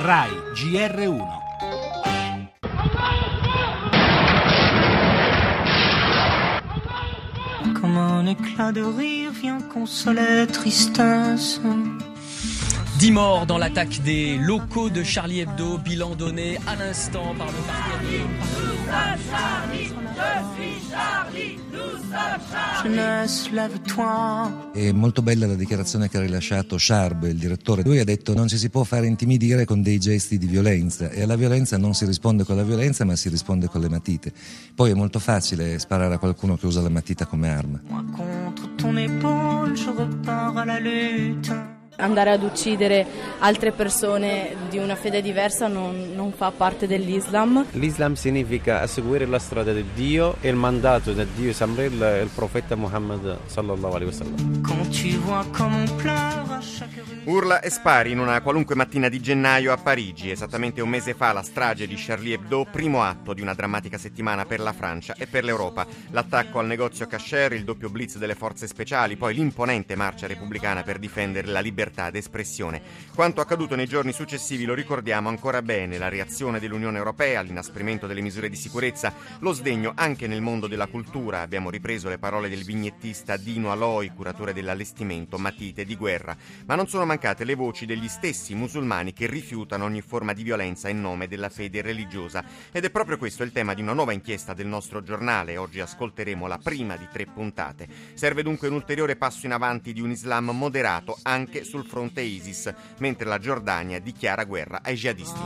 RAI GR1. Comme un éclat de rire vient consoler tristesse. 10 morts dans l'attaque des locaux de Charlie Hebdo, bilan donné à l'instant par le parquet. È molto bella la dichiarazione che ha rilasciato Sharb, il direttore. Lui ha detto non ci si può fare intimidire con dei gesti di violenza e alla violenza non si risponde con la violenza ma si risponde con le matite. Poi è molto facile sparare a qualcuno che usa la matita come arma. Moi andare ad uccidere altre persone di una fede diversa non, non fa parte dell'Islam. L'Islam significa seguire la strada di Dio e il mandato di Dio Samuel e il profeta Muhammad sallallahu alaihi wasallam. Urla e spari in una qualunque mattina di gennaio a Parigi, esattamente un mese fa la strage di Charlie Hebdo, primo atto di una drammatica settimana per la Francia e per l'Europa. L'attacco al negozio Cacher, il doppio blitz delle forze speciali, poi l'imponente marcia repubblicana per difendere la libertà d'espressione. Quanto accaduto nei giorni successivi lo ricordiamo ancora bene, la reazione dell'Unione Europea, l'inasprimento delle misure di sicurezza, lo sdegno anche nel mondo della cultura. Abbiamo ripreso le parole del vignettista Dino Aloi, curatore dell'allestimento Matite di guerra, ma non sono mancate le voci degli stessi musulmani che rifiutano ogni forma di violenza in nome della fede religiosa. Ed è proprio questo il tema di una nuova inchiesta del nostro giornale. Oggi ascolteremo la prima di tre puntate. Serve dunque un ulteriore passo in avanti di un Islam moderato anche sul fronte ISIS, mentre la Giordania dichiara guerra ai jihadisti.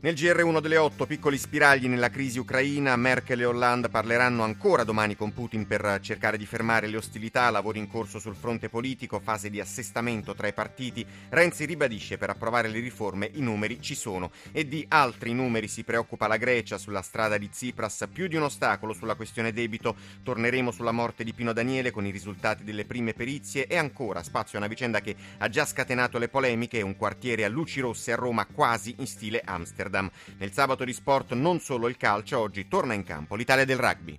Nel GR1 delle 8, piccoli spiragli nella crisi ucraina, Merkel e Hollande parleranno ancora domani con Putin per cercare di fermare le ostilità, lavori in corso sul fronte politico, fase di assestamento tra i partiti. Renzi ribadisce per approvare le riforme i numeri ci sono. E di altri numeri si preoccupa la Grecia sulla strada di Tsipras, più di un ostacolo sulla questione debito. Torneremo sulla morte di Pino Daniele con i risultati delle prime perizie. E ancora spazio a una vicenda che ha già scatenato le polemiche, un quartiere a luci rosse a Roma quasi in stile Amsterdam. Nel sabato di sport non solo il calcio, oggi torna in campo l'Italia del rugby.